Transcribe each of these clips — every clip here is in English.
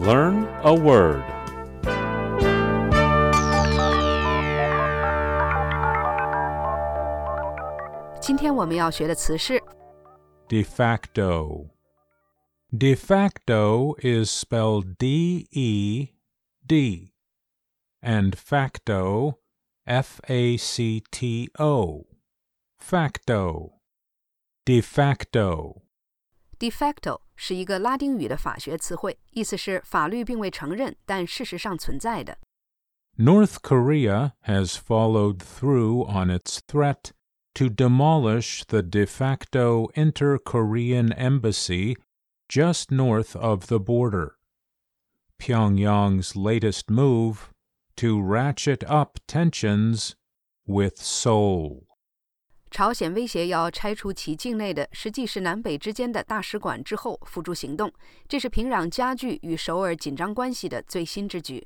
Learn a word. De facto. De facto is spelled D E D and facto F A C T O. Facto. De facto. De facto 是一个拉丁语的法学词汇，意思是法律并未承认，但事实上存在的。 North Korea has followed through on its threat to demolish the de facto inter Korean embassy just north of the border. Pyongyang's latest move to ratchet up tensions with Seoul. 朝鲜威胁要拆除其境内的实际是南北之间的大使馆之后付诸行动，这是平壤加剧与首尔紧张关系的最新之举。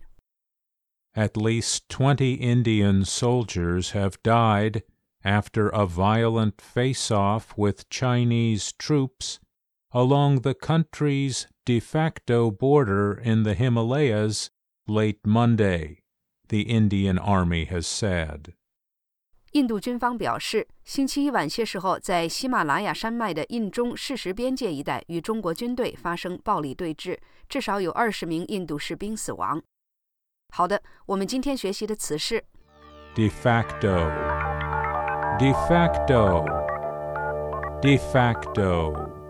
At least 20 Indian soldiers have died after a violent face off with Chinese troops along the country's de facto border in the Himalayas late Monday, the Indian Army has said. 印度军方表示，星期一晚些时候，在喜马拉雅山脉的印中事实边界一带与中国军队发生暴力对峙，至少有二十名印度士兵死亡。好的，我们今天学习的词是 De facto. De facto. De facto.